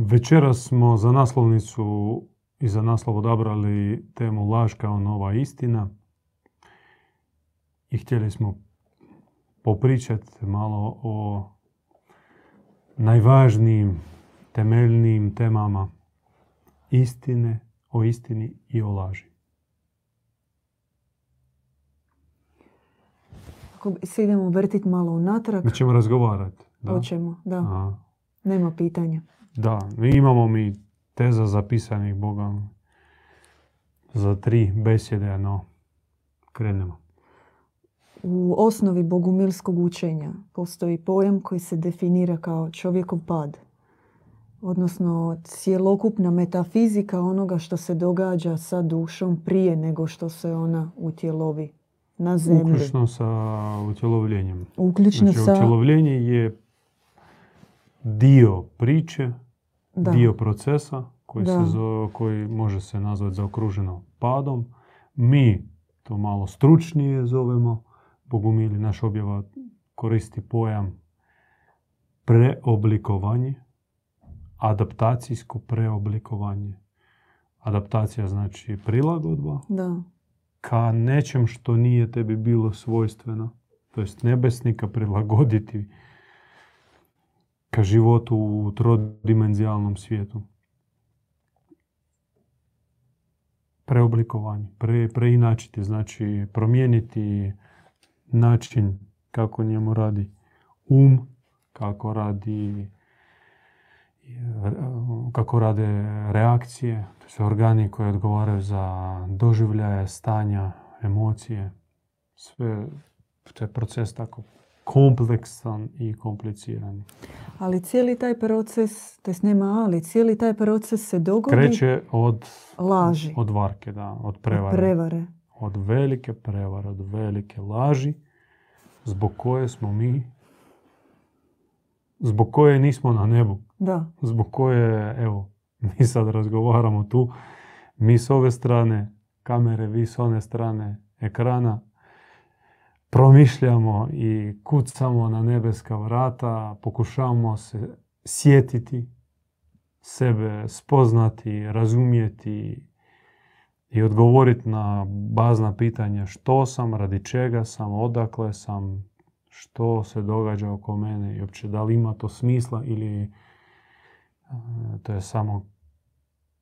Večeras smo za naslovnicu i za naslov odabrali temu laž kao nova istina. I htjeli smo popričati malo o najvažnijim, temeljnijim temama istine, o istini i o laži. Ako se idemo vrtiti malo unatrag, Mi ćemo razgovarati. Da? hoćemo, da. Aha. Nema pitanja. Da, mi imamo mi teza zapisanih Boga za tri besjede, no krenemo. U osnovi bogumilskog učenja postoji pojam koji se definira kao čovjekov pad. Odnosno cjelokupna metafizika onoga što se događa sa dušom prije nego što se ona utjelovi na zemlji. Uključno sa utjelovljenjem. Uključno Znači, sa... utjelovljenje je dio priče, Da. dio procesa koji, se zo- koji može se nazvati zaokruženo padom. Mi to malo stručnije zovemo. Bogumili naš objava koristi pojam preoblikovanje, adaptacijsko preoblikovanje. Adaptacija znači prilagodba Da. ka nečem što nije tebi bilo svojstveno. To jest nebesnika prilagoditi ka životu u trodimenzijalnom svijetu. Preoblikovanje, pre, preinačiti, znači promijeniti način kako njemu radi um, kako radi kako rade reakcije, to su organi koji odgovaraju za doživljaje, stanja, emocije. Sve, to je proces tako kompleksan i kompliciran. Ali cijeli taj proces, to jest nema ali, cijeli taj proces se dogodi Kreće od, laži, od varke, da, od od prevare. prevare. Od velike prevare, od velike laži, zbog koje smo mi, zbog koje nismo na nebu. Da, zbog koje, evo, mi sad razgovaramo tu, mi s ove strane kamere, vi s one strane ekrana, promišljamo i kucamo na nebeska vrata, pokušavamo se sjetiti sebe, spoznati, razumjeti i odgovoriti na bazna pitanja što sam, radi čega sam, odakle sam, što se događa oko mene i uopće da li ima to smisla ili e, to je samo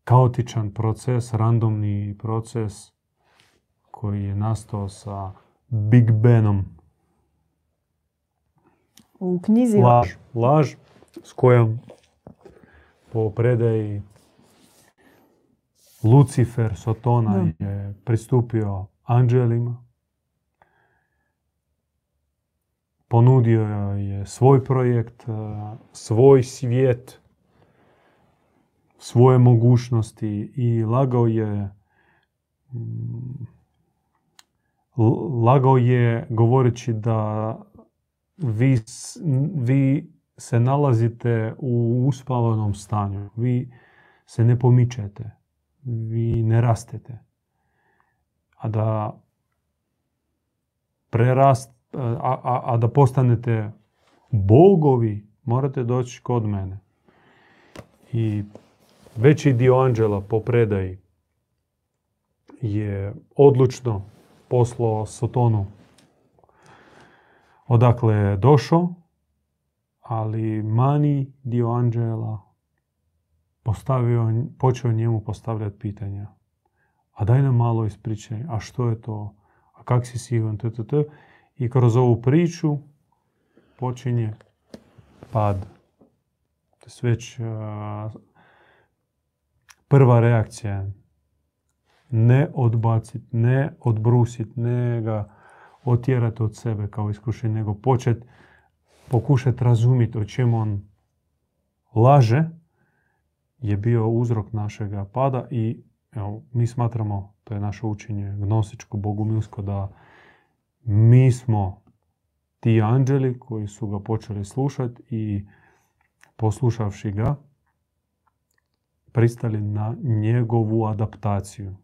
kaotičan proces, randomni proces koji je nastao sa Big Benom. u knjizi Laž, laž s kojom po predaji Lucifer Sotona Da. je pristupio anđelima. Ponudio je svoj projekt, eh, svoj svijet, svoje mogućnosti i lagao je lagao je govoreći da vi, vi se nalazite u uspavanom stanju. Vi se ne pomičete. Vi ne rastete. A da prerast, a, a, a da postanete bogovi, morate doći kod mene. I veći dio anđela po predaji je odlučno poslao Sotonu odakle je došao, ali mani dio anđela postavio, počeo njemu postavljati pitanja. A daj nam malo ispričaj, a što je to, a kak si siguran, t, t, t. I kroz ovu priču počinje pad. To je već a, prva reakcija. Ne odbaciti, ne odbrusiti, ne ga otjerati od sebe kao iskušenje, nego početi pokušati razumjeti o čemu on laže je bio uzrok našega pada i evo, mi smatramo, to je naše učenje gnostičko, bogumilsko, da mi smo ti anđeli koji su ga počeli slušati i poslušavši ga pristali na njegovu adaptaciju.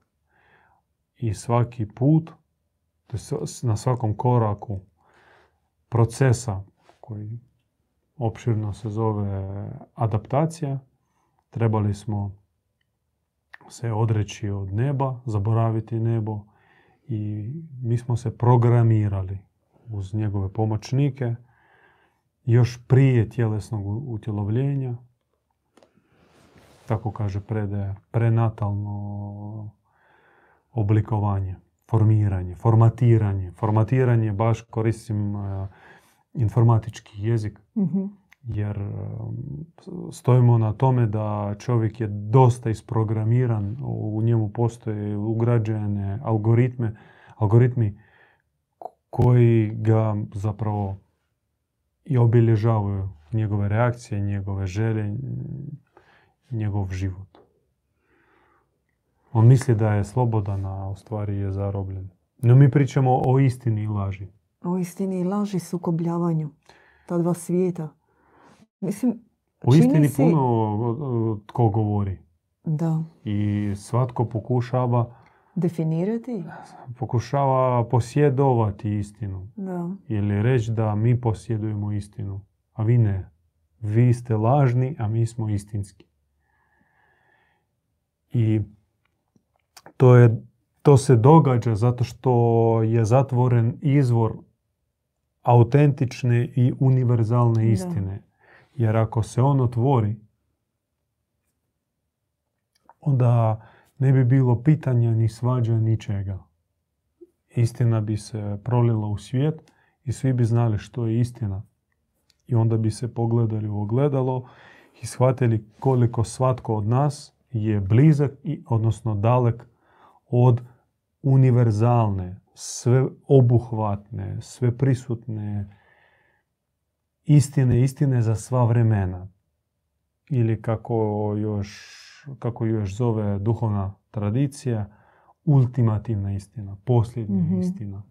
I svaki put, to na svakom koraku procesa koji opširno se zove adaptacija, trebali smo se odreći od neba, zaboraviti nebo i mi smo se programirali uz njegove pomoćnike još prije tjelesnog utjelovljenja. Tako kaže predaja, prenatalno oblikovanje, formiranje, formatiranje. Formatiranje baš koristim uh, informatički jezik. Mhm. Jer um, stojimo na tome da čovjek je dosta isprogramiran, u njemu postoje ugrađene algoritme, algoritmi koji ga zapravo i obilježavaju njegove reakcije, njegove želje, njegov život. On misli da je slobodan, a u stvari je zarobljen. No mi pričamo o istini i laži. O istini i laži sukobljavanju. Ta dva svijeta. Mislim, O istini si- puno tko govori. Da. I svatko pokušava, Definirati? pokušava posjedovati istinu. Da. Ili reći da mi posjedujemo istinu, a vi ne. Vi ste lažni, a mi smo istinski. I to, je, to se događa zato što je zatvoren izvor autentične i univerzalne Da. istine. Jer ako se on otvori, onda ne bi bilo pitanja ni svađa ničega. Istina bi se prolila u svijet i svi bi znali što je istina. I onda bi se pogledali u ogledalo i shvatili koliko svatko od nas je blizak, i, odnosno dalek od univerzalne, sve obuhvatne, sve prisutne istine, istine za sva vremena. Ili kako još, kako još zove duhovna tradicija, ultimativna istina, posljednja Mhm. istina,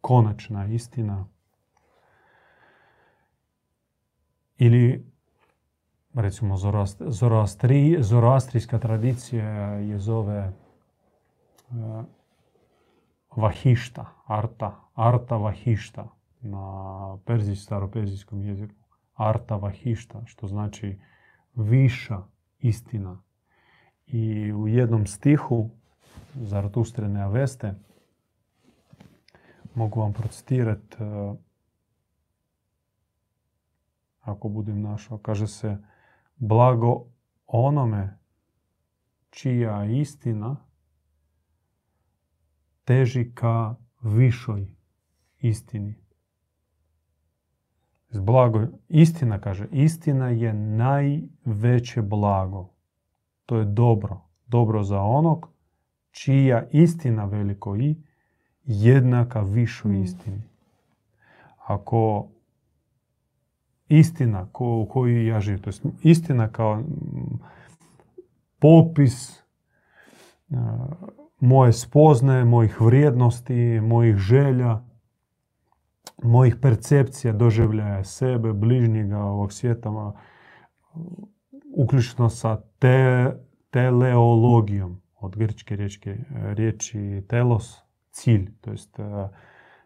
konačna istina. Ili recimo Zoroast, Zoroastri, zoroastrijska tradicija je zove vahišta, arta, arta vahišta na perzič, staroperzijskom jeziku. Arta vahišta, što znači viša istina. I u jednom stihu Zaratustrene Aveste mogu vam procitirati e, ako budem našao, kaže se blago onome čija istina teži ka višoj istini. Blago, istina kaže, istina je najveće blago. To je dobro. Dobro za onog čija istina veliko i jednaka višoj Mm. istini. Ako istina ko, u koju ja živim, to jest istina kao popis uh, moje spoznaje, mojih vrijednosti, mojih želja, mojih percepcija, doživljaja sebe, bližnjega ovog svijeta, uključno sa te, teleologijom, od grčke riječi, riječi telos, cilj, to jest uh,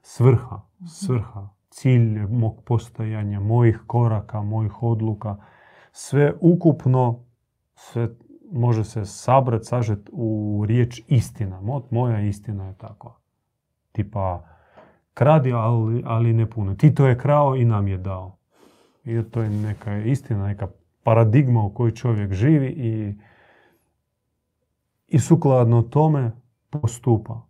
svrha, svrha, cilj mog postojanja, mojih koraka, mojih odluka, sve ukupno, sve može se sabrat, sažet u riječ istina. Mo- Moja istina je takva. Tipa, kradi, ali, ali ne puno. Tito je krao i nam je dao. I to je neka istina, neka paradigma u kojoj čovjek živi i, i sukladno tome postupa.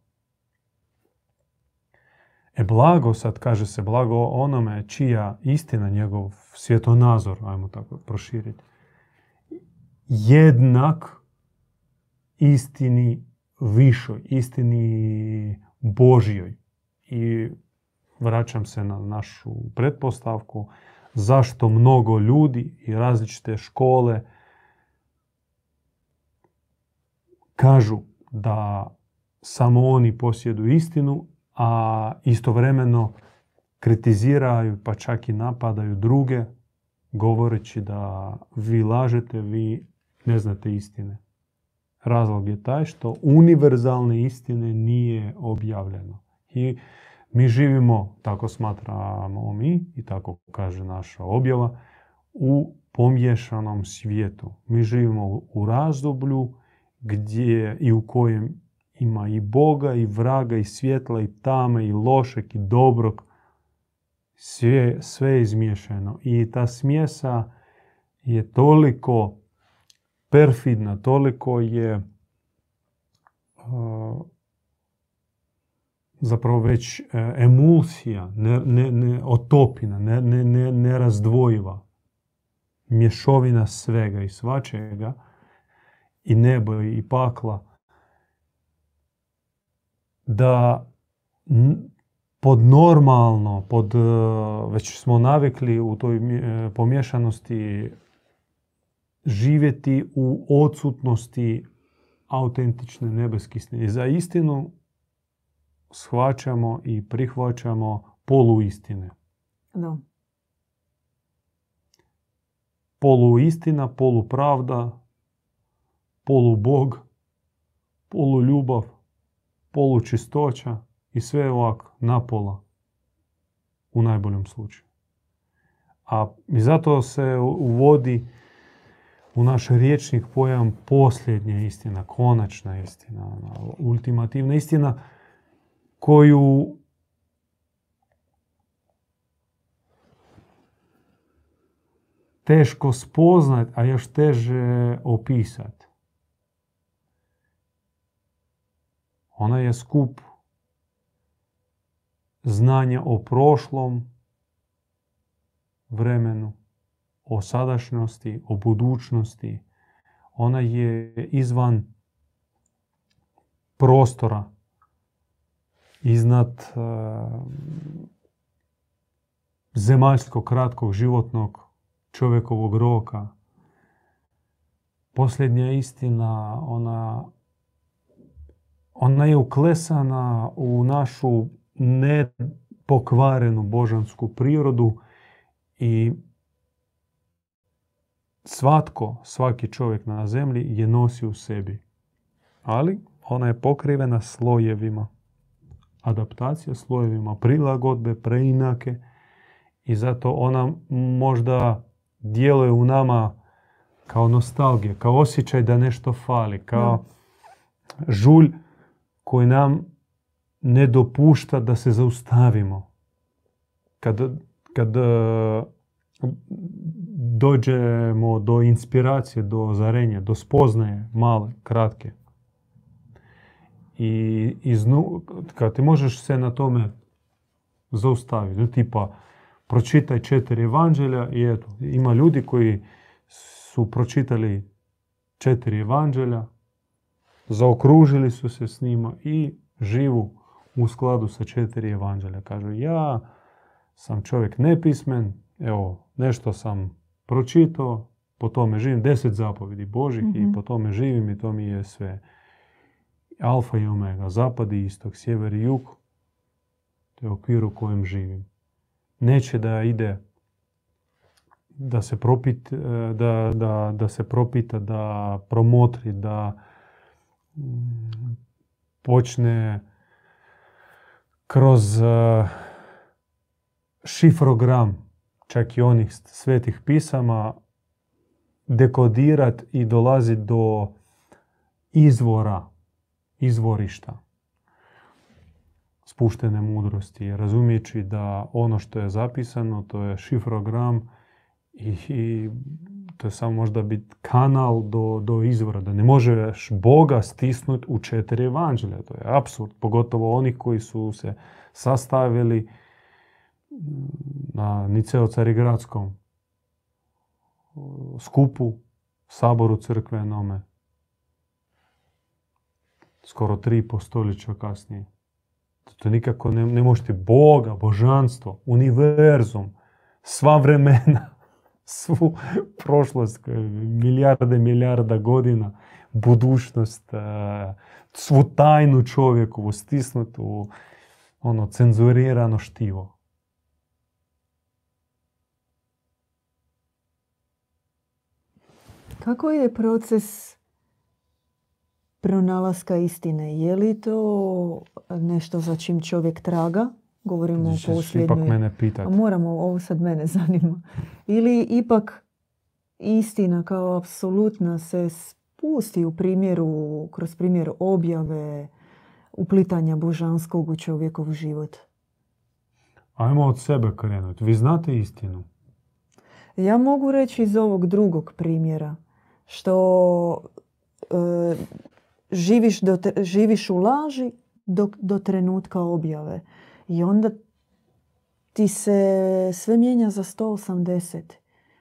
E blago, sad kaže se blago onome čija istina, njegov svjetonazor, ajmo tako proširiti, jednak istini višoj, istini Božjoj. I vraćam se na našu pretpostavku zašto mnogo ljudi i različite škole kažu da samo oni posjeduju istinu, a istovremeno kritiziraju pa čak i napadaju druge govoreći da vi lažete, vi ne znate istine. Razlog je taj što univerzalne istine nije objavljeno. I mi živimo, tako smatramo mi i tako kaže naša objava, u pomješanom svijetu. Mi živimo u razdoblju gdje i u kojem ima i Boga, i vraga, i svjetla, i tame, i lošeg, i dobrog. Sve, sve je izmiješano. I ta smjesa je toliko perfidna, toliko je uh, zapravo već uh, emulsija, ne, ne, ne otopina, ne, ne, ne, nerazdvojiva, mješovina svega i svačega, i nebo i pakla, da pod normalno, pod, uh, već smo navikli u toj pomješanosti živjeti u odsutnosti autentične nebeske istine. I za istinu shvaćamo i prihvaćamo poluistine. Da. Poluistina, polupravda, polubog, poluljubav, polučistoća i sve ovak napola u najboljem slučaju. A i zato se uvodi u naš riječnik pojam posljednja istina, konačna istina, ultimativna istina koju teško spoznat, a još teže opisat. Ona je skup znanja o prošlom vremenu, o sadašnjosti, o budućnosti. Ona je izvan prostora, iznad uh, zemaljskog kratkog životnog čovjekovog roka. Posljednja istina, ona, ona je uklesana u našu nepokvarenu božansku prirodu i svatko, svaki čovjek na zemlji je nosi u sebi. Ali ona je pokrivena slojevima. Adaptacija slojevima, prilagodbe, preinake. I zato ona možda djeluje u nama kao nostalgija, kao osjećaj da nešto fali, kao žulj koji nam ne dopušta da se zaustavimo. Kad, kad dođemo do inspiracije, do zarenja, do spoznaje male, kratke. I iznu, kad ti možeš se na tome zaustaviti, tipa pročitaj četiri evanđelja i eto, ima ljudi koji su pročitali četiri evanđelja, zaokružili su se s njima i živu u skladu sa četiri evanđelja. Kažu, ja sam čovjek nepismen, evo, nešto sam pročitao, po tome živim, deset zapovjedi Božih i Mhm. po tome živim i to mi je sve. Alfa i omega, zapad i istok, sjever i jug, to je okvir u kojem živim. Neće da ide da se, propit, e, da, da, da se propita, da promotri, da mm, počne kroz e, šifrogram čak i onih svetih pisama dekodirat i dolazit do izvora, izvorišta spuštene mudrosti, razumijeći da ono što je zapisano, to je šifrogram i, i to je samo možda biti kanal do, do izvora, da ne možeš Boga stisnuti u četiri evanđelja. To je apsurd, pogotovo oni koji su se sastavili na Niceo Carigradskom skupu, saboru crkvenome, skoro tri po stoljeća kasnije. To nikako ne, ne možete Boga, božanstvo, univerzum, sva vremena, svu prošlost, milijarde, milijarda godina, budućnost, eh, svu tajnu čovjekovu stisnutu, ono, cenzurirano štivo. Kako je proces pronalaska istine? Je li to nešto za čim čovjek traga Govorimo o posljednjoj. mene A pitati. moramo, ovo sad mene zanima. Ili ipak istina kao apsolutna se spusti u primjeru, kroz primjer objave, uplitanja božanskog u čovjekov život. Ajmo od sebe krenuti. Vi znate istinu. Ja mogu reći iz ovog drugog primjera, što e, živiš, do, živiš u laži do, do trenutka objave. I onda ti se sve mijenja za 180.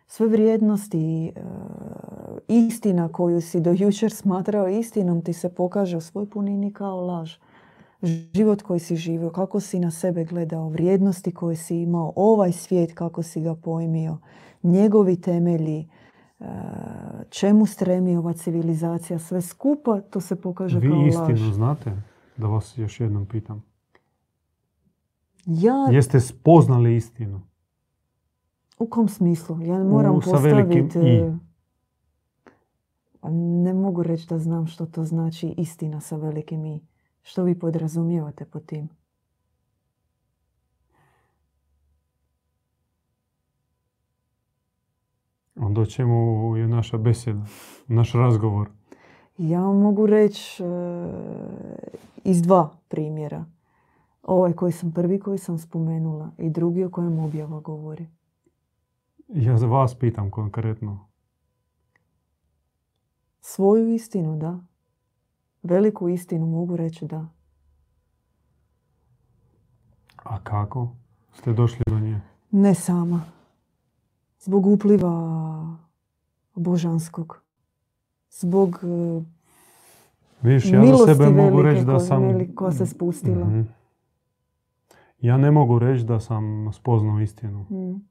Sve vrijednosti, e, istina koju si do jučer smatrao istinom ti se pokaže u svoj punini kao laž. Život koji si živio, kako si na sebe gledao, vrijednosti koje si imao, ovaj svijet kako si ga pojmio, njegovi temelji, čemu stremi ova civilizacija, sve skupa, to se pokaže kao Vi istinu laž. znate? Da vas još jednom pitam. Ja, Jeste spoznali istinu? u kom smislu? Ja moram sa postaviti... I. e, Ne mogu reći da znam što to znači istina sa velikim i. Što vi podrazumijevate po tim? Onda o čemu je naša beseda, naš razgovor. Ja vam mogu reći e, iz dva primjera. Ovaj koji sam prvi koji sam spomenula i drugi o kojem objava govori. Ja za vas pitam konkretno. Svoju istinu, da. Veliku istinu mogu reći da. A kako ste došli do nje? Ne sama. Zbog upliva božanskog. Zbog e, Vidiš, ja za milosti sebe mogu velike reći da sam... se spustila. Mhm. Ja ne mogu reći da sam spoznao istinu. mm,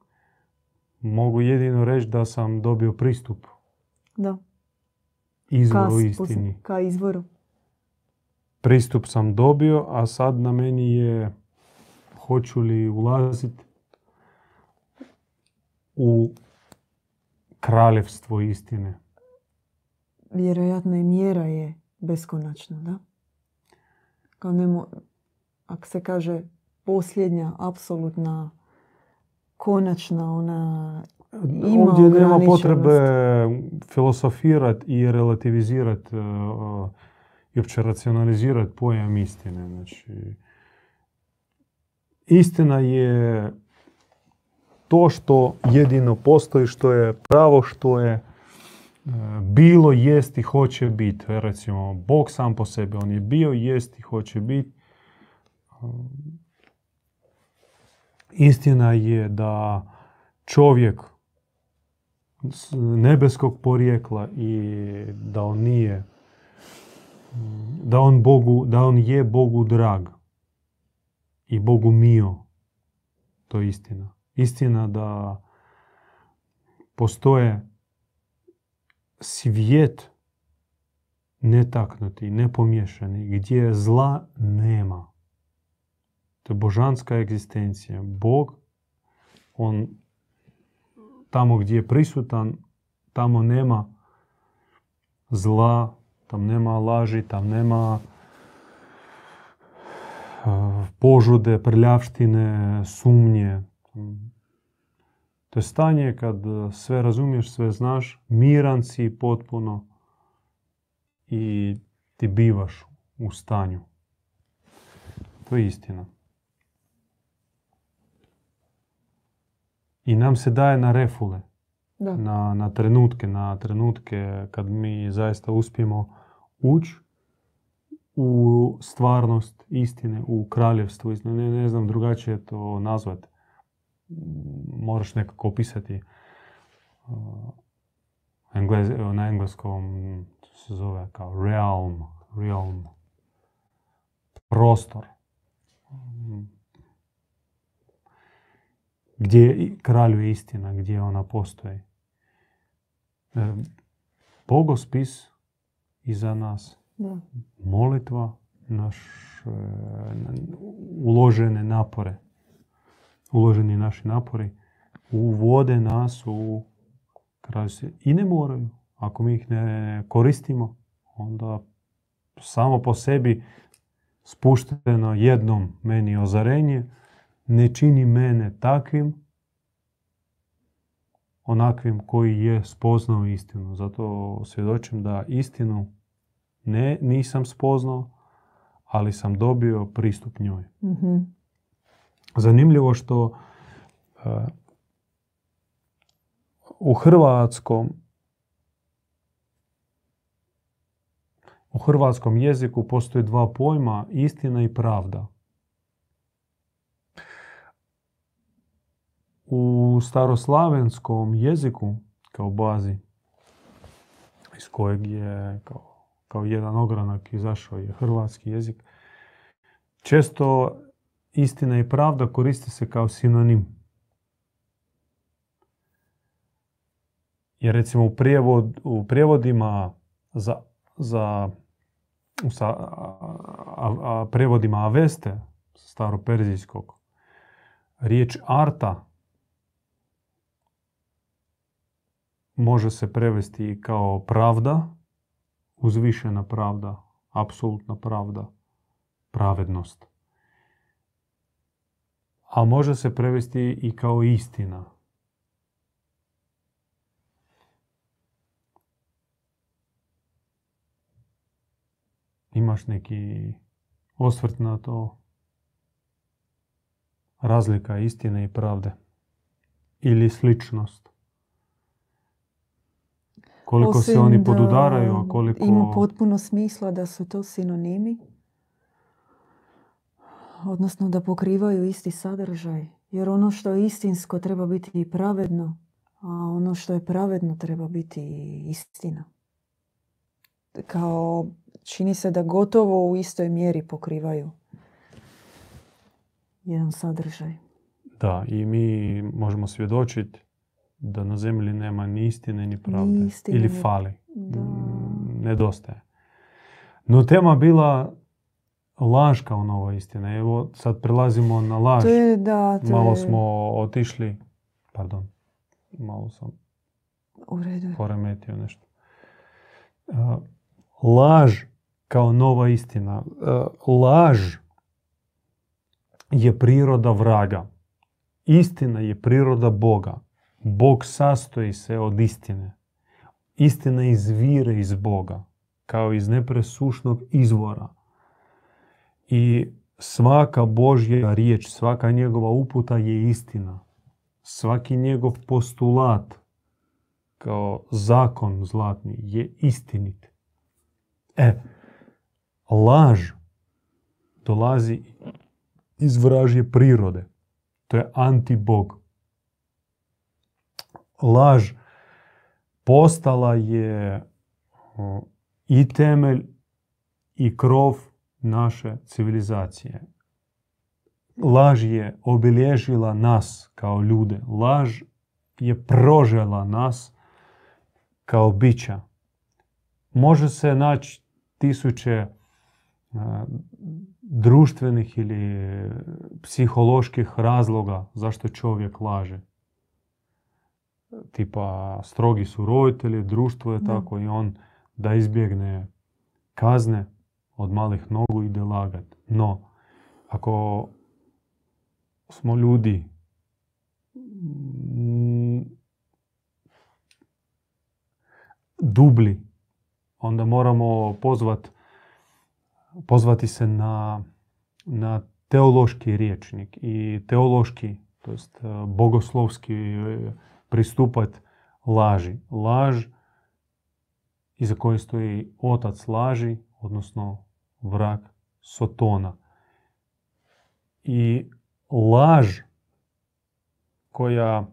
Mogu jedino reći da sam dobio pristup da. izvoru Ka, istini. ka izvoru. Pristup sam dobio, a sad na meni je hoću li ulaziti u kraljevstvo istine. Vjerojatno i mjera je beskonačna, da? Kao nemo, ako se kaže posljednja, apsolutna, konačna, ona ima Ovdje nema potrebe filosofirati i relativizirati uh, i uopće racionalizirati pojam istine. Znači, istina je to što jedino postoji, što je pravo, što je uh, bilo, jest i hoće biti. Recimo, Bog sam po sebi, on je bio, jest i hoće biti. Istina je da čovjek nebeskog porijekla i da on nije da on Bogu, da on je Bogu drag i Bogu mio. To je istina. Istina da postoje svijet netaknuti, nepomiješani, gdje zla nema. To je božanska egzistencija. Bog, on tamo gdje je prisutan, tamo nema zla, tam nema laži, tam nema uh, požude, prljavštine, sumnje. To je stanje kad uh, sve razumiješ, sve znaš, miran si potpuno i ti bivaš u stanju. To je istina. I nam se daje na refule, Da. na, na trenutke, na trenutke kad mi zaista uspijemo ući u stvarnost istine, u kraljevstvo. Ne, ne znam drugačije to nazvat. Moraš nekako opisati uh, englez- na engleskom to se zove kao realm, realm, prostor. Gdje kraljuje istina, gdje ona postoji. E, Bogospis iza nas, da. molitva, naš e, uložene napore, uloženi naši napori uvode nas u kraljevstvo. I ne moraju. Ako mi ih ne koristimo, onda samo po sebi spušteno jednom meni ozarenje ne čini mene takvim onakvim koji je spoznao istinu. Zato svjedočim da istinu ne nisam spoznao, ali sam dobio pristup njoj. Mhm. Zanimljivo što e, u hrvatskom u hrvatskom jeziku postoje dva pojma, istina i pravda. U staroslavenskom jeziku, kao bazi, iz kojeg je kao, kao jedan ogranak izašao je hrvatski jezik, često istina i pravda koristi se kao sinonim. Jer recimo u, prijevod, u prijevodima za, za sa a, a, prijevodima Aveste, staroperzijskog, riječ arta može se prevesti kao pravda, uzvišena pravda, apsolutna pravda, pravednost. A može se prevesti i kao istina. Imaš neki osvrt na to? Razlika istine i pravde. Ili sličnost. Koliko se oni da podudaraju, a koliko... Ima potpuno smisla da su to sinonimi. Odnosno da pokrivaju isti sadržaj. Jer ono što je istinsko treba biti i pravedno, a ono što je pravedno treba biti i istina. Kao čini se da gotovo u istoj mjeri pokrivaju jedan sadržaj. Da, i mi možemo svjedočiti da na zemlji nema ni istine ni pravde. Ni istine, Ili fali. Da. Mm, Nedostaje. No tema bila laž kao nova istina. Evo sad prelazimo na laž. To je da, to Malo je smo otišli, pardon, malo sam u redu. poremetio nešto. Uh, laž kao nova istina. Uh, laž je priroda vraga. Istina je priroda Boga. Bog sastoji se od istine. Istina izvire iz Boga, kao iz nepresušnog izvora. I svaka Božja riječ, svaka njegova uputa je istina. Svaki njegov postulat kao zakon zlatni je istinit. E, laž dolazi iz vražje prirode. To je antibog. Laž postala je i temelj i krov naše civilizacije. Laž je obilježila nas kao ljude. Laž je prožela nas kao bića. Može se naći tisuće a, društvenih ili psiholoških razloga zašto čovjek laže. Tipa, strogi su roditelji, društvo je tako i on da izbjegne kazne od malih nogu ide lagat. No, ako smo ljudi mm, dubli, onda moramo pozvat, pozvati se na, na teološki riječnik i teološki, to jest e, bogoslovski e, pristupat laži. Laž iza koje stoji otac laži, odnosno vrag Sotona. I laž koja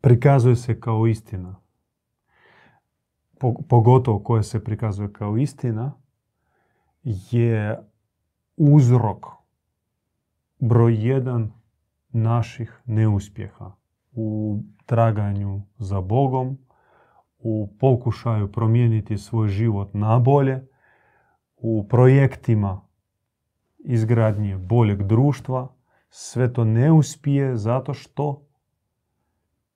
prikazuje se kao istina, po- pogotovo koja se prikazuje kao istina, je uzrok broj naših neuspjeha u traganju za Bogom, u pokušaju promijeniti svoj život na bolje, u projektima izgradnje boljeg društva, sve to ne uspije zato što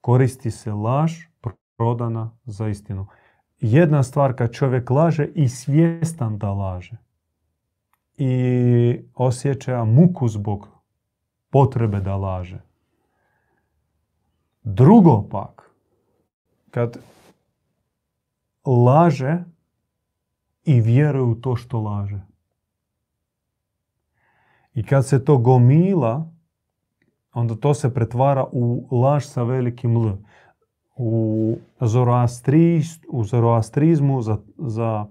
koristi se laž prodana za istinu. Jedna stvar kad čovjek laže i svjestan da laže. i osjeća muku zbog potrebe da laže. Drugo pak, kad laže i vjeruje u to što laže. I kad se to gomila, onda to se pretvara u laž sa velikim L. U, u zoroastrizmu za, za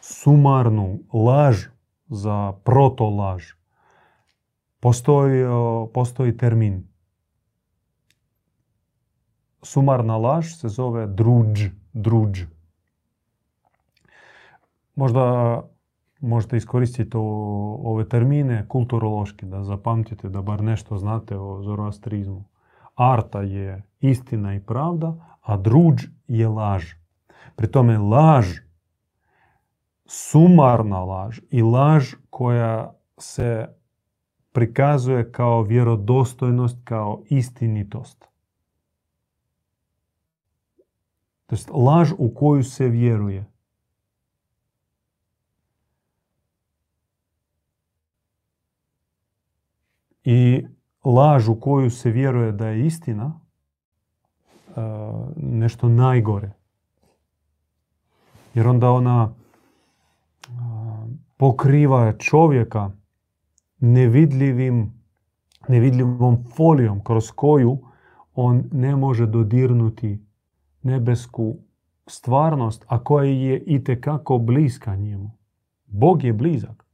sumarnu laž, za protolaž, postoji, postoji termin. Sumarna laž se zove druđ, druđ. Možda možete iskoristiti ove termine kulturološki, da zapamtite, da bar nešto znate o zoroastrizmu. Arta je istina i pravda, a druđ je laž. Pri tome laž, sumarna laž i laž koja se prikazuje kao vjerodostojnost, kao istinitost. To jest laž u koju se vjeruje. I laž u koju se vjeruje da je istina, e, nešto najgore. Jer onda ona e, pokriva čovjeka nevidljivim, nevidljivom folijom kroz koju on ne može dodirnuti nebesku stvarnost, a koja je itekako bliska njemu. Bog je blizak.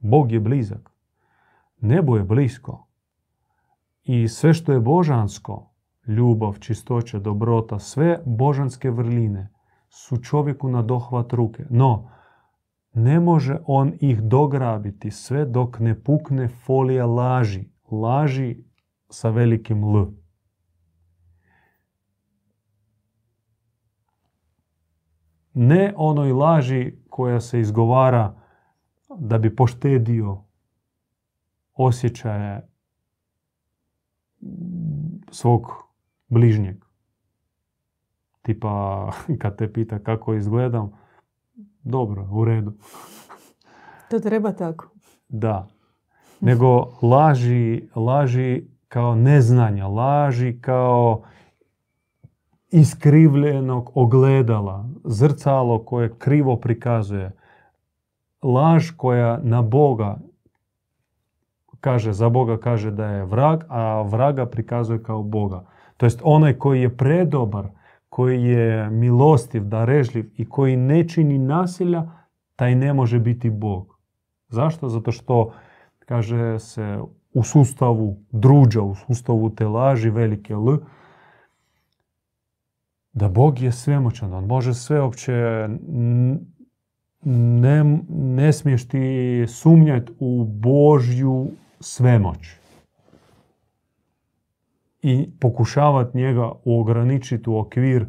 Bog je blizak. Nebo je blisko. I sve što je božansko, ljubav, čistoća, dobrota, sve božanske vrline su čovjeku na dohvat ruke. No, ne može on ih dograbiti sve dok ne pukne folija laži. Laži sa velikim L. Ne onoj laži koja se izgovara da bi poštedio osjećaje svog bližnjeg. Tipa, kad te pita kako izgledam, dobro, u redu. To treba tako. Da. Nego laži, laži kao neznanja, laži kao iskrivljenog ogledala, zrcalo koje krivo prikazuje, laž koja na Boga kaže, za Boga kaže da je vrag, a vraga prikazuje kao Boga. To jest onaj koji je predobar, koji je milostiv, darežljiv i koji ne čini nasilja, taj ne može biti Bog. Zašto? Zato što, kaže se, u sustavu druđa, u sustavu te laži, velike L, da Bog je svemoćan, on može sve opće ne, ne smiješ ti sumnjati u Božju svemoć i pokušavati njega ograničiti u okvir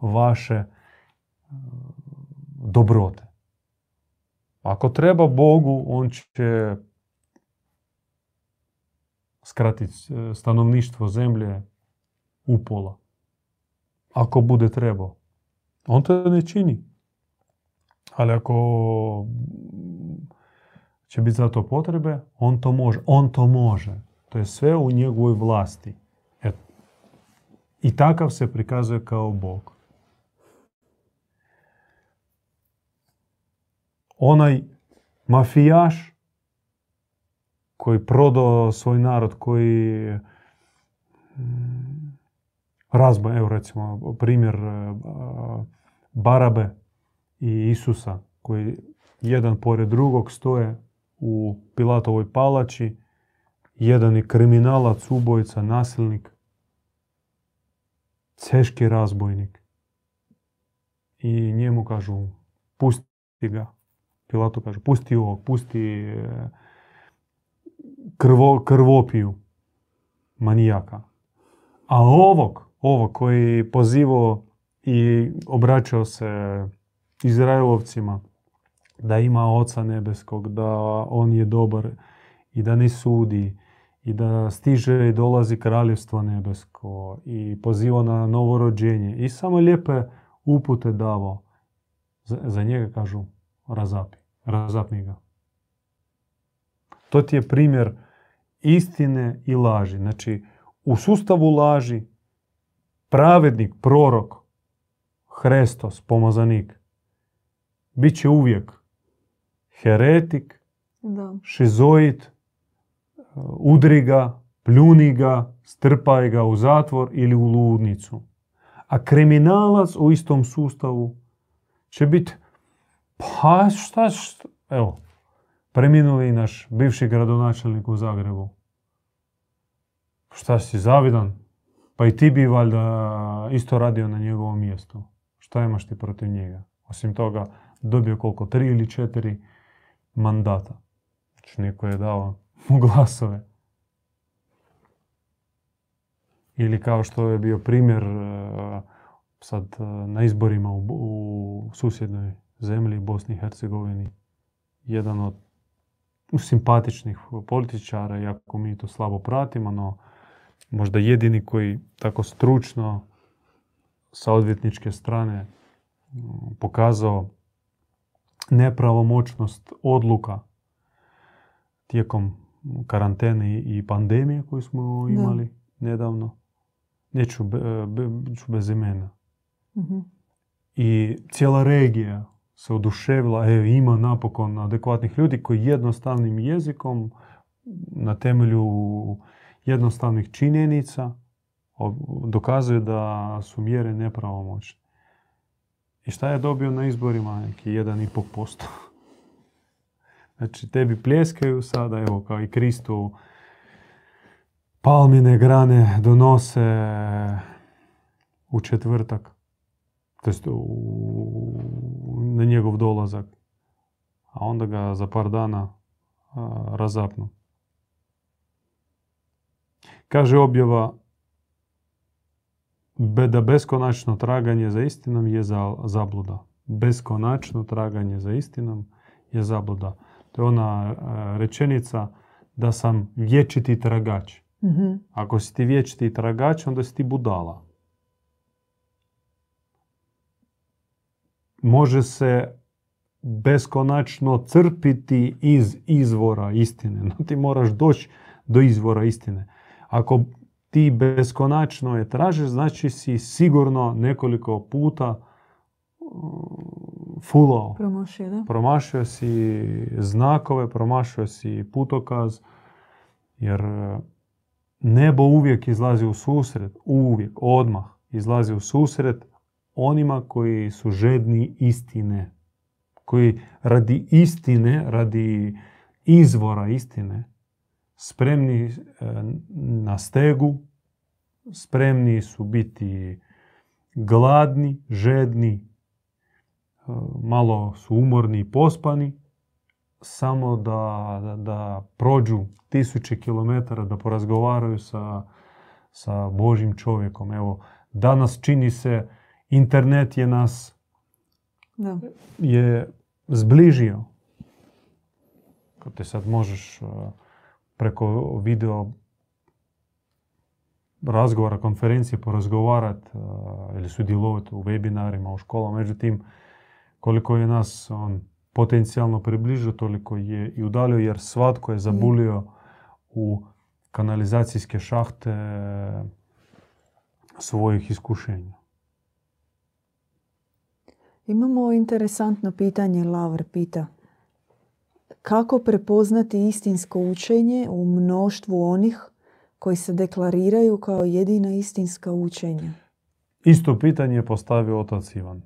vaše e, dobrote. Ako treba Bogu, on će skratiti e, stanovništvo zemlje u pola. Ako bude trebao. On to ne čini. Ali ako će biti za to potrebe, on to može. On to može. To je sve u njegovoj vlasti. Eto. I takav se prikazuje kao Bog. Onaj mafijaš koji prodao svoj narod, koji mm, razba, evo recimo primjer e, Barabe i Isusa, koji jedan pored drugog stoje u Pilatovoj palači, jedan je kriminalac, ubojica, nasilnik, ceški razbojnik. I njemu kažu, pusti ga. Pilato kaže, pusti ovog, pusti e, krvo, krvopiju manijaka. A ovog, ovog koji pozivao i obraćao se Izraelovcima, da ima Oca Nebeskog, da On je dobar i da ne sudi i da stiže i dolazi Kraljevstvo Nebesko i poziva na novorođenje i samo lijepe upute davo. Za, za njega kažu razapi, razapni ga. To ti je primjer istine i laži. Znači, u sustavu laži pravednik, prorok, Hrestos, pomazanik, bit će uvijek heretik, Da. šizoid, udri ga, pljuni ga, strpaj ga u zatvor ili u ludnicu. A kriminalac u istom sustavu će biti, pa šta, šta, evo, preminuli naš bivši gradonačelnik u Zagrebu. Šta si zavidan? Pa i ti bi valjda isto radio na njegovom mjestu. Šta imaš ti protiv njega? Osim toga, dobio koliko? Tri ili četiri mandata. Znači, neko je dao mu glasove. Ili kao što je bio primjer e, sad e, na izborima u, u susjednoj zemlji, Bosni i Hercegovini, jedan od simpatičnih političara, iako mi to slabo pratimo, no možda jedini koji tako stručno sa odvjetničke strane pokazao nepravomoćnost odluka tijekom karantene i pandemije koju smo Da. imali nedavno. Neću be- be- ću bez imena. Mhm. I cijela regija se oduševila, e, ima napokon adekvatnih ljudi koji jednostavnim jezikom na temelju jednostavnih činjenica dokazuju da su mjere nepravomoćne. I šta je dobio na izborima? Neki 1,5%. Znači, tebi pljeskaju sada, evo, kao i Kristu, palmine grane donose u četvrtak, to jest na njegov dolazak, a onda ga za par dana a, razapnu. Kaže objava da beskonačno traganje za istinom je za, zabluda. Beskonačno traganje za istinom je zabluda. To je ona a, rečenica da sam vječiti tragač. Mhm. Ako si ti vječiti tragač, onda si ti budala. Može se beskonačno crpiti iz izvora istine. No ti moraš doći do izvora istine. Ako ti beskonačno je tražiš, znači si sigurno nekoliko puta uh, fulao. Promašio, da? Promašio si znakove, promašio si putokaz, jer e, nebo uvijek izlazi u susret, uvijek, odmah izlazi u susret onima koji su žedni istine, koji radi istine, radi izvora istine, spremni e, na stegu, spremni su biti gladni, žedni, e, malo su umorni i pospani, samo da, da, da prođu tisuće kilometara, da porazgovaraju sa, sa Božim čovjekom. Evo, danas čini se, internet je nas Da. je zbližio. Kad te sad možeš uh, preko video razgovora, konferencije porazgovarati ili sudjelovati u webinarima, u školama. Međutim, koliko je nas on potencijalno približio, toliko je i udalio, jer svatko je zabulio u kanalizacijske šahte svojih iskušenja. Imamo interesantno pitanje, Lavr pita. Kako prepoznati istinsko učenje u mnoštvu onih koji se deklariraju kao jedina istinska učenja? Isto pitanje je postavio otac Ivan.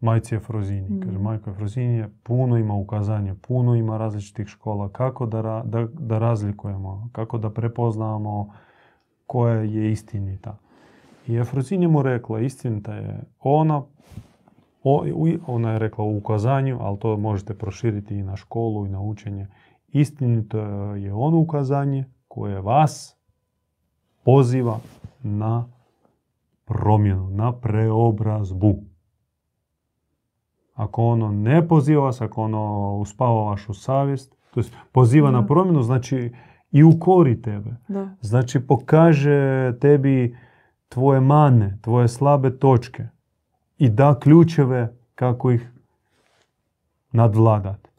Majci Efrozini. Mm. Kaže, majko Efrozini puno ima ukazanja, puno ima različitih škola. Kako da, ra- da, da razlikujemo, kako da prepoznamo koja je istinita. I Efrozini mu rekla, istinita je ona, o, ona je rekla u ukazanju, ali to možete proširiti i na školu i na učenje. Istinito je ono ukazanje koje vas poziva na promjenu, na preobrazbu. Ako ono ne poziva vas, ako ono uspava vašu savjest, to poziva na Da. promjenu, znači i ukori tebe. Da. Znači pokaže tebi tvoje mane, tvoje slabe točke i da ključeve kako ih nadvladati.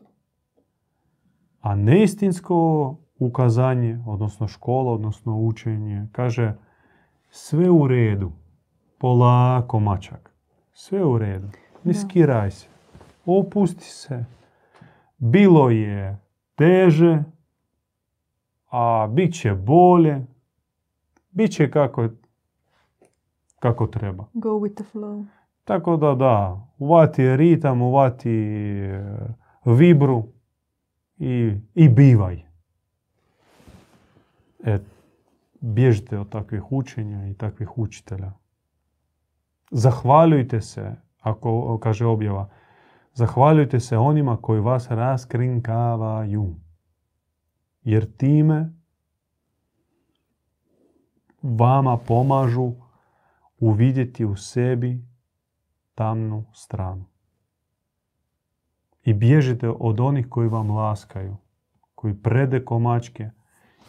A neistinsko ukazanje, odnosno škola, odnosno učenje, kaže sve u redu, polako mačak, sve u redu, ne Da. skiraj se, opusti se. Bilo je teže, a bit će bolje, bit će kako, kako treba. Go with the flow. Tako da da, uvati ritam, uvati e, vibru i, i bivaj. E, bježite od takvih učenja i takvih učitelja. Zahvaljujte se, ako kaže objava, zahvaljujte se onima koji vas raskrinkavaju. Jer time vama pomažu uvidjeti u sebi tamnu stranu. I bježite od onih koji vam laskaju, koji prede komačke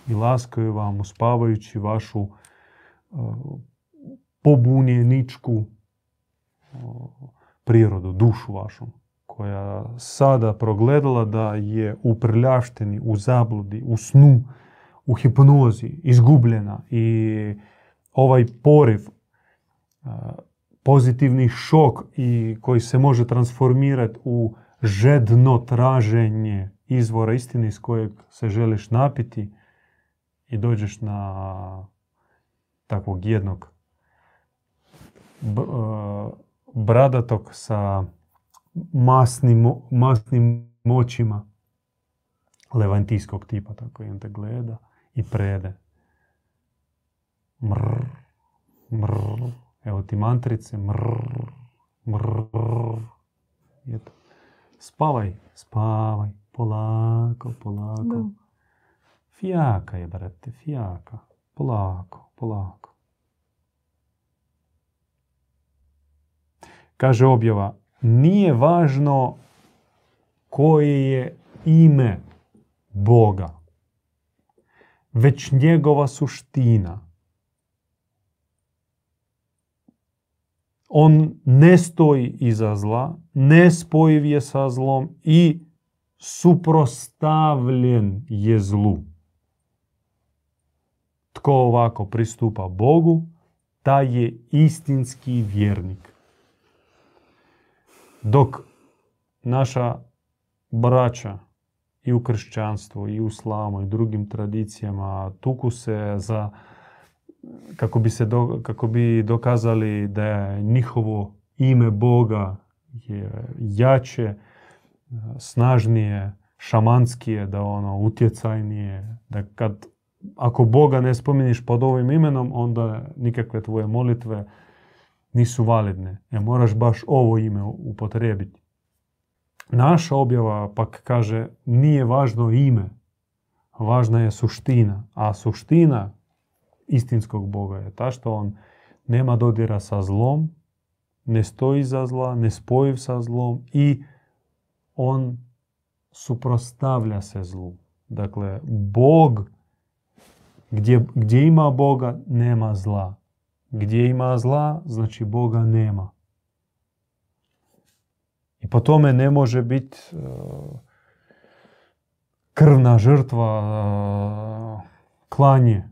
i laskaju vam uspavajući vašu uh, pobunjeničku uh, prirodu, dušu vašu, koja sada progledala da je u prljavštini, u zabludi, u snu, u hipnozi, izgubljena i ovaj poriv uh, pozitivni šok i koji se može transformirati u žedno traženje izvora istine iz kojeg se želiš napiti i dođeš na takvog jednog e, bradatog sa masnim, masnim moćima levantijskog tipa, tako on te gleda i prede. Mrr, mrr, Evo ti mantrice. Mrr, mrr. I eto. Spavaj, spavaj. Polako, polako. Da. Fijaka je, brate, fijaka. Polako, polako. Kaže objava, nije važno koje je ime Boga, već njegova suština. On ne stoji iza zla, nespojiv je sa zlom i suprostavljen je zlu. Tko ovako pristupa Bogu, taj je istinski vjernik. Dok naša braća i u kršćanstvu i u islamu i drugim tradicijama tuku se za kako bi, se do, kako bi dokazali da je njihovo ime Boga je jače, snažnije, šamanskije, da ono utjecajnije, da kad ako Boga ne spomeniš pod ovim imenom, onda nikakve tvoje molitve nisu validne. Jer moraš baš ovo ime upotrijebiti. Naša objava pak kaže nije važno ime, važna je suština. A suština istinskog Boga je ta što on nema dodira sa zlom, ne stoji za zla, ne spojiv sa zlom i on suprostavlja se zlu. Dakle, Bog, gdje, gdje ima Boga, nema zla. Gdje ima zla, znači Boga nema. I po tome ne može biti uh, krvna žrtva, uh, klanje,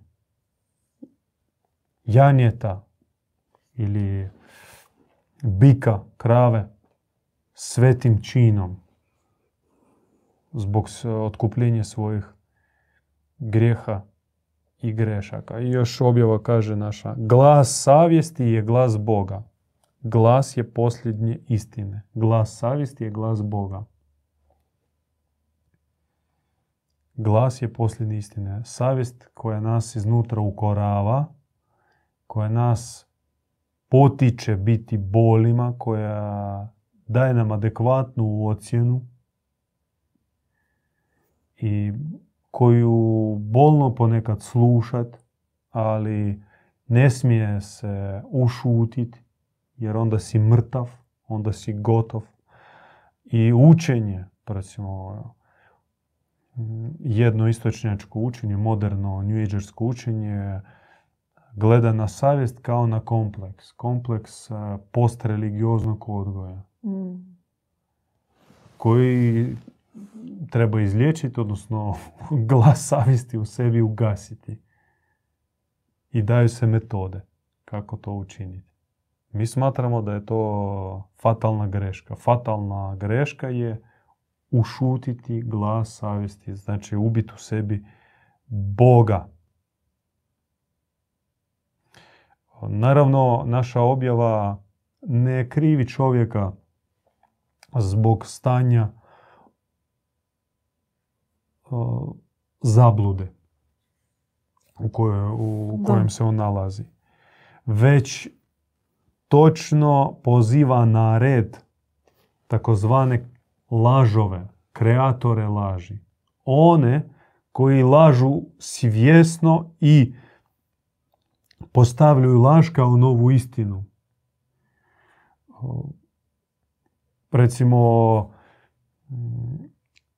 janjeta ili bika, krave svetim činom zbog otkupljenja svojih grijeha i grešaka. I još objava kaže naša, glas savjesti je glas Boga. Glas je posljednje istine. Glas savjesti je glas Boga. Glas je posljednje istine. Savjest koja nas iznutra ukorava, koja nas potiče biti bolima, koja daje nam adekvatnu ocjenu i koju bolno ponekad slušat, ali ne smije se ušutiti, jer onda si mrtav, onda si gotov. I učenje, recimo, jedno istočnjačko učenje, moderno new agersko učenje, gleda na savjest kao na kompleks. Kompleks postreligioznog odgoja. Mm. Koji treba izliječiti, odnosno glas savjesti u sebi ugasiti. I daju se metode kako to učiniti. Mi smatramo da je to fatalna greška. Fatalna greška je ušutiti glas savjesti, znači ubiti u sebi Boga. Naravno, naša objava ne krivi čovjeka zbog stanja zablude u, u kojem se on nalazi. Već točno poziva na red takozvane lažove, kreatore laži. One koji lažu svjesno i postavljaju laž kao novu istinu. Recimo,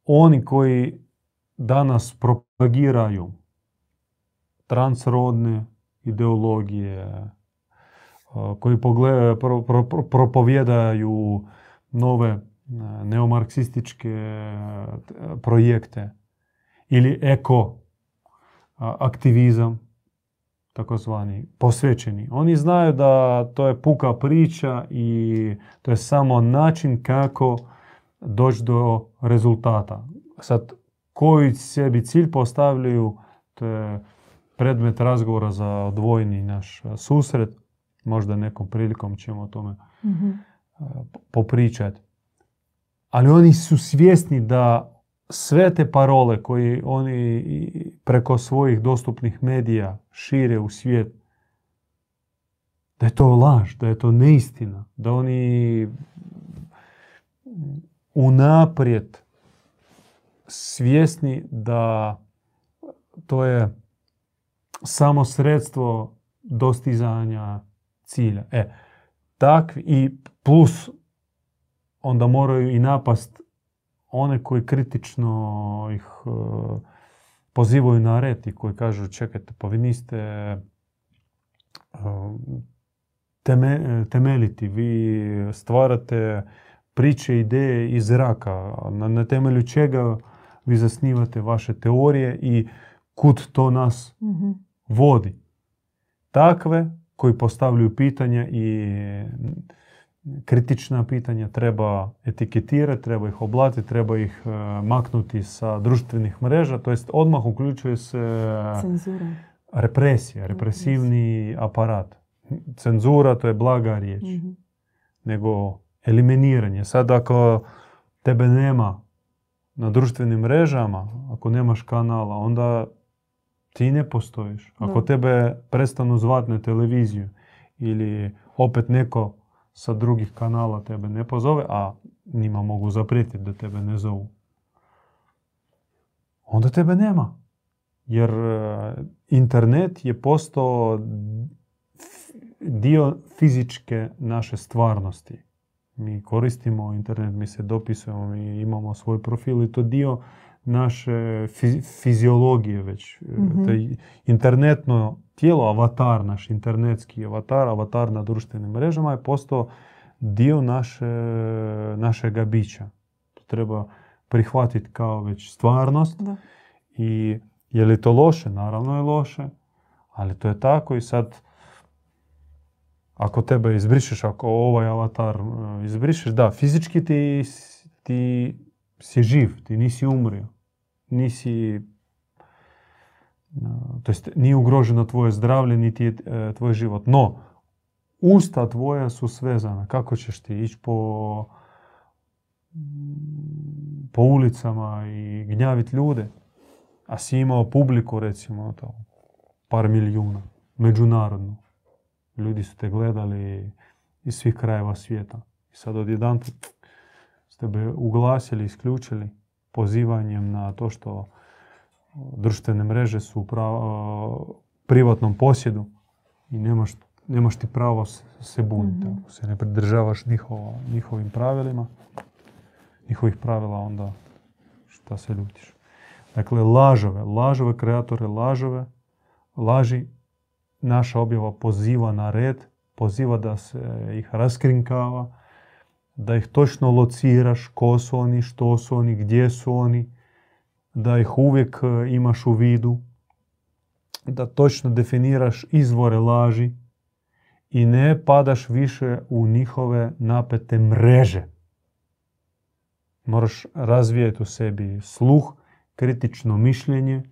oni koji danas propagiraju transrodne ideologije, koji propovjedaju nove neomarksističke projekte ili eko aktivizam, takozvani posvećeni. Oni znaju da to je puka priča i to je samo način kako doći do rezultata. Sad, koji sebi cilj postavljaju, to je predmet razgovora za odvojni naš susret. Možda nekom prilikom ćemo o tome mm popričati. Ali oni su svjesni da sve te parole koje oni preko svojih dostupnih medija šire u svijet, da je to laž, da je to neistina, da oni unaprijed svjesni da to je samo sredstvo dostizanja cilja. E, takvi i plus onda moraju i napast one koji kritično ih e, pozivaju na red i koji kažu čekajte, pa vi niste e, temeljiti, vi stvarate priče, ideje iz zraka, na, na temelju čega vi zasnivate vaše teorije i kud to nas mhm. vodi. Takve koji postavljaju pitanja i kritična pitanja treba etiketirati, treba ih oblatiti, treba ih e, maknuti sa društvenih mreža, to jest odmah uključuje se Cenzura. represija, represivni aparat. Cenzura to je blaga riječ, mhm. nego eliminiranje. Sad ako tebe nema na društvenim mrežama, ako nemaš kanala, onda ti ne postojiš. Ako tebe prestanu zvati na televiziju ili opet neko sa drugih kanala tebe ne pozove, a njima mogu zaprijeti da tebe ne zovu, onda tebe nema. Jer e, internet je postao dio fizičke naše stvarnosti. Mi koristimo internet, mi se dopisujemo, mi imamo svoj profil i to dio naše fiziologije već. mm internetno tijelo, avatar, naš internetski avatar, avatar na društvenim mrežama je postao dio naše, našega bića. To treba prihvatiti kao već stvarnost. Da. I je li to loše? Naravno je loše. Ali to je tako i sad ako tebe izbrišeš, ako ovaj avatar e, izbrišeš, da, fizički ti, ti si živ, ti nisi umrio. Nisi, to jest nije ugroženo tvoje zdravlje, niti e, tvoj život. No, usta tvoja su svezana. Kako ćeš ti ići po, po ulicama i gnjaviti ljude? A si imao publiku, recimo, to, par milijuna, međunarodnu. Ljudi su te gledali iz svih krajeva svijeta. I sad odjedan ste be uglasili, isključili pozivanjem na to što društvene mreže su u privatnom posjedu i nemaš, nemaš ti pravo se buniti. mm Ako se ne pridržavaš njihovo, njihovim pravilima, njihovih pravila, onda šta se ljutiš. Dakle, lažove, lažove kreatore, lažove, laži naša objava poziva na red, poziva da se ih raskrinkava, da ih točno lociraš ko su oni, što su oni, gdje su oni, da ih uvijek e, imaš u vidu, da točno definiraš izvore laži i ne padaš više u njihove napete mreže. Moraš razvijeti u sebi sluh, kritično mišljenje, e,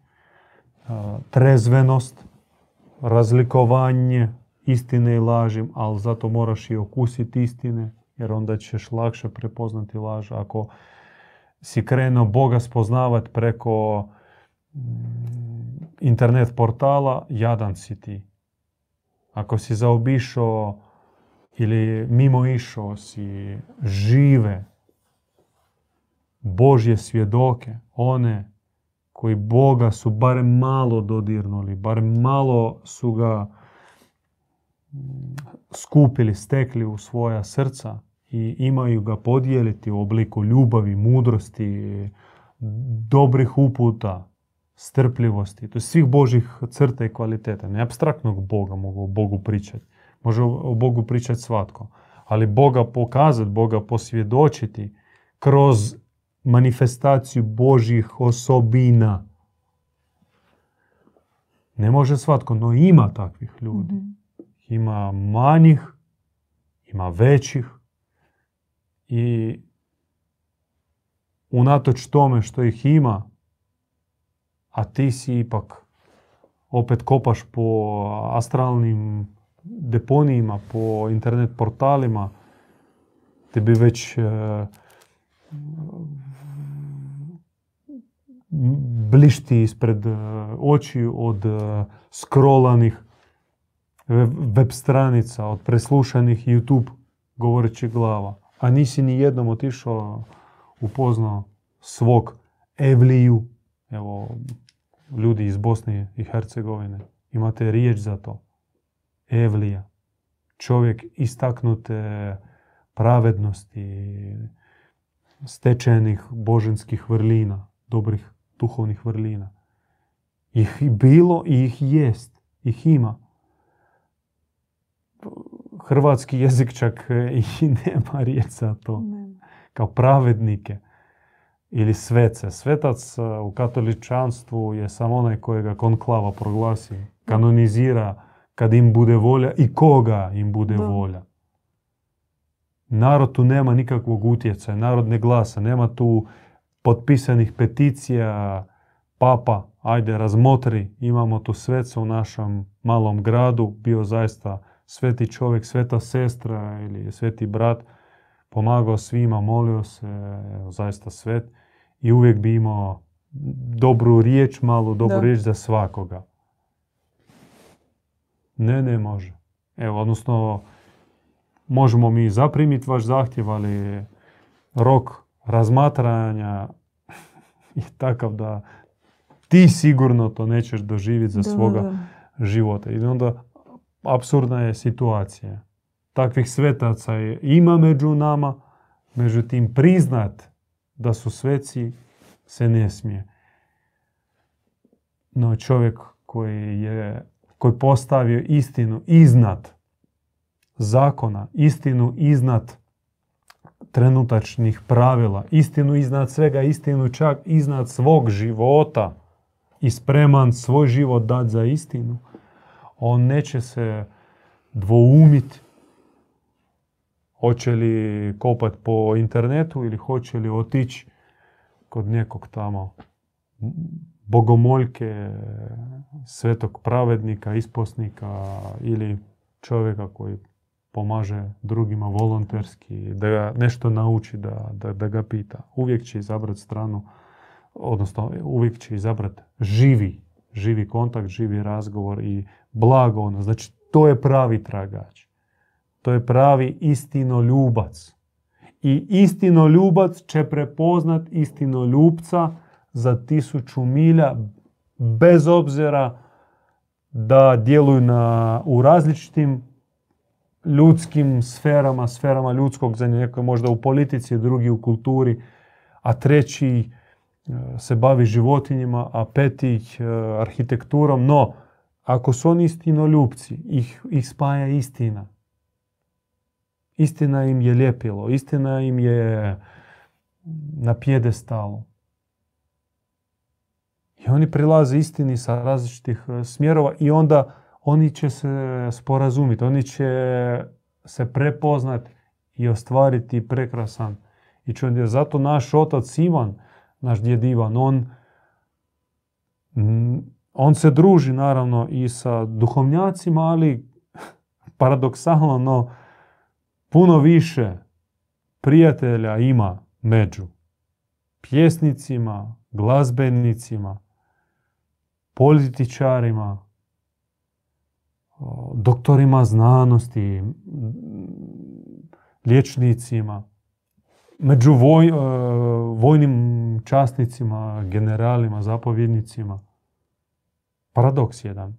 trezvenost, razlikovanje istine i laži, ali zato moraš i okusiti istine, jer onda ćeš lakše prepoznati laž. Ako si krenuo Boga spoznavat preko mm, internet portala, jadan si ti. Ako si zaobišao ili mimo išao si žive Božje svjedoke, one koji Boga su barem malo dodirnuli, barem malo su ga mm, skupili, stekli u svoja srca i imaju ga podijeliti u obliku ljubavi, mudrosti, dobrih uputa, strpljivosti, to je svih Božih crta i kvaliteta. Ne abstraktnog Boga mogu o Bogu pričati. Može o Bogu pričati svatko. Ali Boga pokazati, Boga posvjedočiti kroz manifestaciju Božih osobina. Ne može svatko, no ima takvih ljudi. Mhm. Ima manjih, ima većih i unatoč tome što ih ima, a ti si ipak opet kopaš po astralnim deponijima, po internet portalima, tebi već e, blišti ispred e, od e, scrollanih web stranica, od preslušanih YouTube govorećih glava. A nisi ni jednom otišao upoznao svog Evliju, evo, ljudi iz Bosne i Hercegovine. Imate riječ za to. Evlija. Čovjek istaknute pravednosti, stečenih božanskih vrlina, dobrih duhovnih vrlina. Ih bilo i ih jest. Ih ima. Hrvatski jezik čak i nema riječ za to. Kao pravednike ili svece. Svetac u katoličanstvu je samo onaj kojega konklava proglasi, kanonizira kad im bude volja i koga im bude volja. Narod tu nema nikakvog utjecaja, narod ne glasa, nema tu potpisanih peticija, papa, ajde razmotri, imamo tu sveca u našem malom gradu, bio zaista sveti čovjek, sveta sestra ili sveti brat, pomagao svima, molio se, zaista svet i uvijek bi imao dobru riječ, malu dobru riječ za svakoga. Ne, ne može. Evo, odnosno, možemo mi zaprimiti vaš zahtjev, ali rok razmatranja je takav da ti sigurno to nećeš doživjeti za svoga života. I onda apsurdna je situacija. Takvih svetaca ima među nama, međutim priznat da su sveci se ne smije. No čovjek koji je koji postavio istinu iznad zakona, istinu iznad trenutačnih pravila, istinu iznad svega, istinu čak iznad svog života i spreman svoj život dati za istinu, on neće se dvoumiti hoće li kopat po internetu ili hoće li otići kod nekog tamo bogomoljke, svetog pravednika, isposnika ili čovjeka koji pomaže drugima volonterski, da ga nešto nauči, da, da, da ga pita. Uvijek će izabrati stranu, odnosno uvijek će izabrati živi, živi kontakt, živi razgovor i blago ono. Znači, to je pravi tragač. To je pravi istinoljubac. I istinoljubac će prepoznat istinoljubca za tisuću milja bez obzira da djeluju na, u različitim ljudskim sferama, sferama ljudskog za neko možda u politici, drugi u kulturi, a treći se bavi životinjima, a peti e, arhitekturom. No, ako su oni istinoljubci, ih, ih spaja istina. Istina im je ljepilo, istina im je na pjedestalu. I oni prilaze istini sa različitih e, smjerova i onda oni će se sporazumiti, oni će se prepoznat i ostvariti prekrasan i čudan Zato naš otac Ivan, naš djed Ivan, on, on se druži naravno i sa duhovnjacima, ali paradoksalno, no puno više prijatelja ima među pjesnicima, glazbenicima, političarima, doktorima znanosti, liječnicima, među voj, e, vojnim časnicima, generalima, zapovjednicima. Paradoks jedan.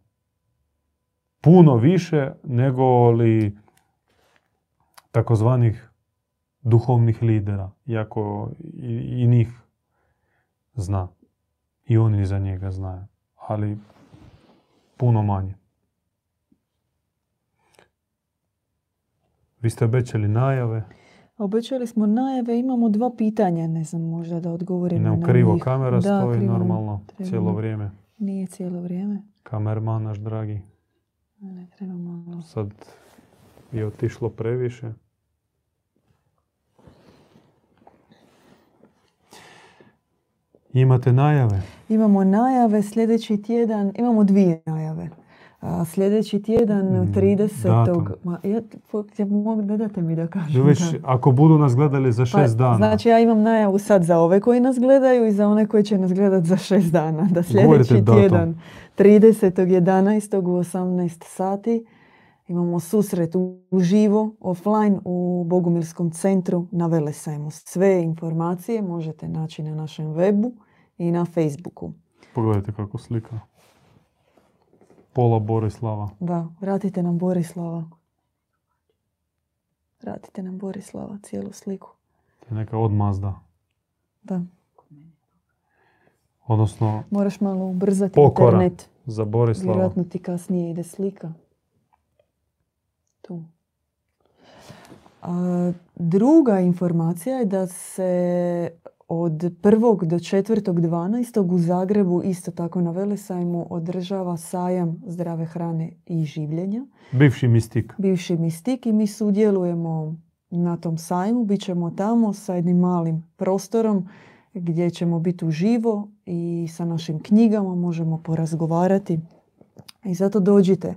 Puno više nego li takozvanih duhovnih lidera, iako i, i njih zna. I oni za njega znaju. Ali puno manje. Vi ste obećali najave. Obećali smo najave, imamo dva pitanja, ne znam, možda da odgovorimo na krivo kamera stoji normalno cijelo vrijeme. Nije cijelo vrijeme. Kamerman naš dragi. Ne treba malo. Sad je otišlo previše. Imate najave? Imamo najave sljedeći tjedan, imamo dvije najave. A sljedeći tjedan, 30. Mm, ma, ja, ja mogu, ne date mi da kažem. Već, ako budu nas gledali za šest pa, dana. Znači ja imam najavu sad za ove koji nas gledaju i za one koji će nas gledati za šest dana. Da sljedeći tjedan, 30.11. u 18 sati, imamo susret u živo, offline u Bogumilskom centru na Velesajmu. Sve informacije možete naći na našem webu i na Facebooku. Pogledajte kako slika. Pola Borislava. Da, vratite nam Borislava. Vratite nam Borislava, cijelu sliku. To je neka odmazda. Da. Odnosno... Moraš malo ubrzati internet. za Borislava. Vjerojatno ti kasnije ide slika. Tu. A, druga informacija je da se od 1. do 4.12. u Zagrebu, isto tako na Velesajmu, održava sajam zdrave hrane i življenja. Bivši mistik. Bivši mistik i mi sudjelujemo na tom sajmu. Bićemo tamo sa jednim malim prostorom gdje ćemo biti uživo i sa našim knjigama možemo porazgovarati. I zato dođite.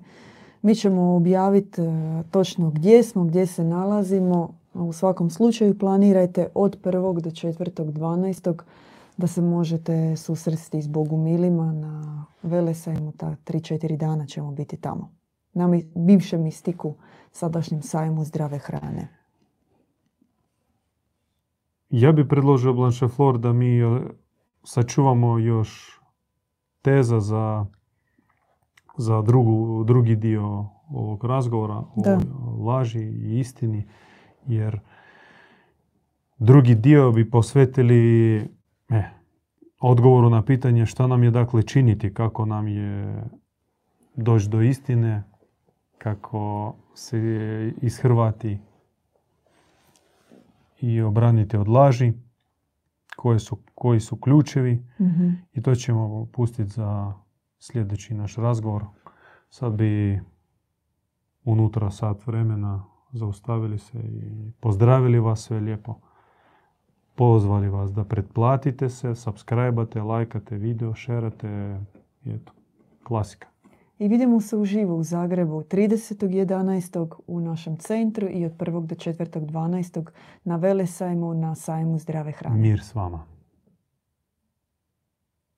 Mi ćemo objaviti e, točno gdje smo, gdje se nalazimo, u svakom slučaju planirajte od 1. do 4.12. da se možete susresti s Bogumilima na Velesajmu. Ta 3-4 dana ćemo biti tamo. Na bivšem mistiku, sadašnjem sajmu zdrave hrane. Ja bih predložio Blanche Flor da mi e, sačuvamo još teza za, za drugu, drugi dio ovog razgovora o laži i istini jer drugi dio bi posvetili eh, odgovoru na pitanje šta nam je dakle činiti, kako nam je doći do istine, kako se ishrvati i obraniti od laži, koje su, koji su ključevi mhm. i to ćemo pustiti za sljedeći naš razgovor. Sad bi unutra sat vremena zaustavili se i pozdravili vas sve lijepo. Pozvali vas da pretplatite se, subscribe lajkate video, šerate i eto, klasika. I vidimo se uživo u Zagrebu 30.11. u našem centru i od 1. do 4.12. na Velesajmu na sajmu zdrave hrane. Mir s vama.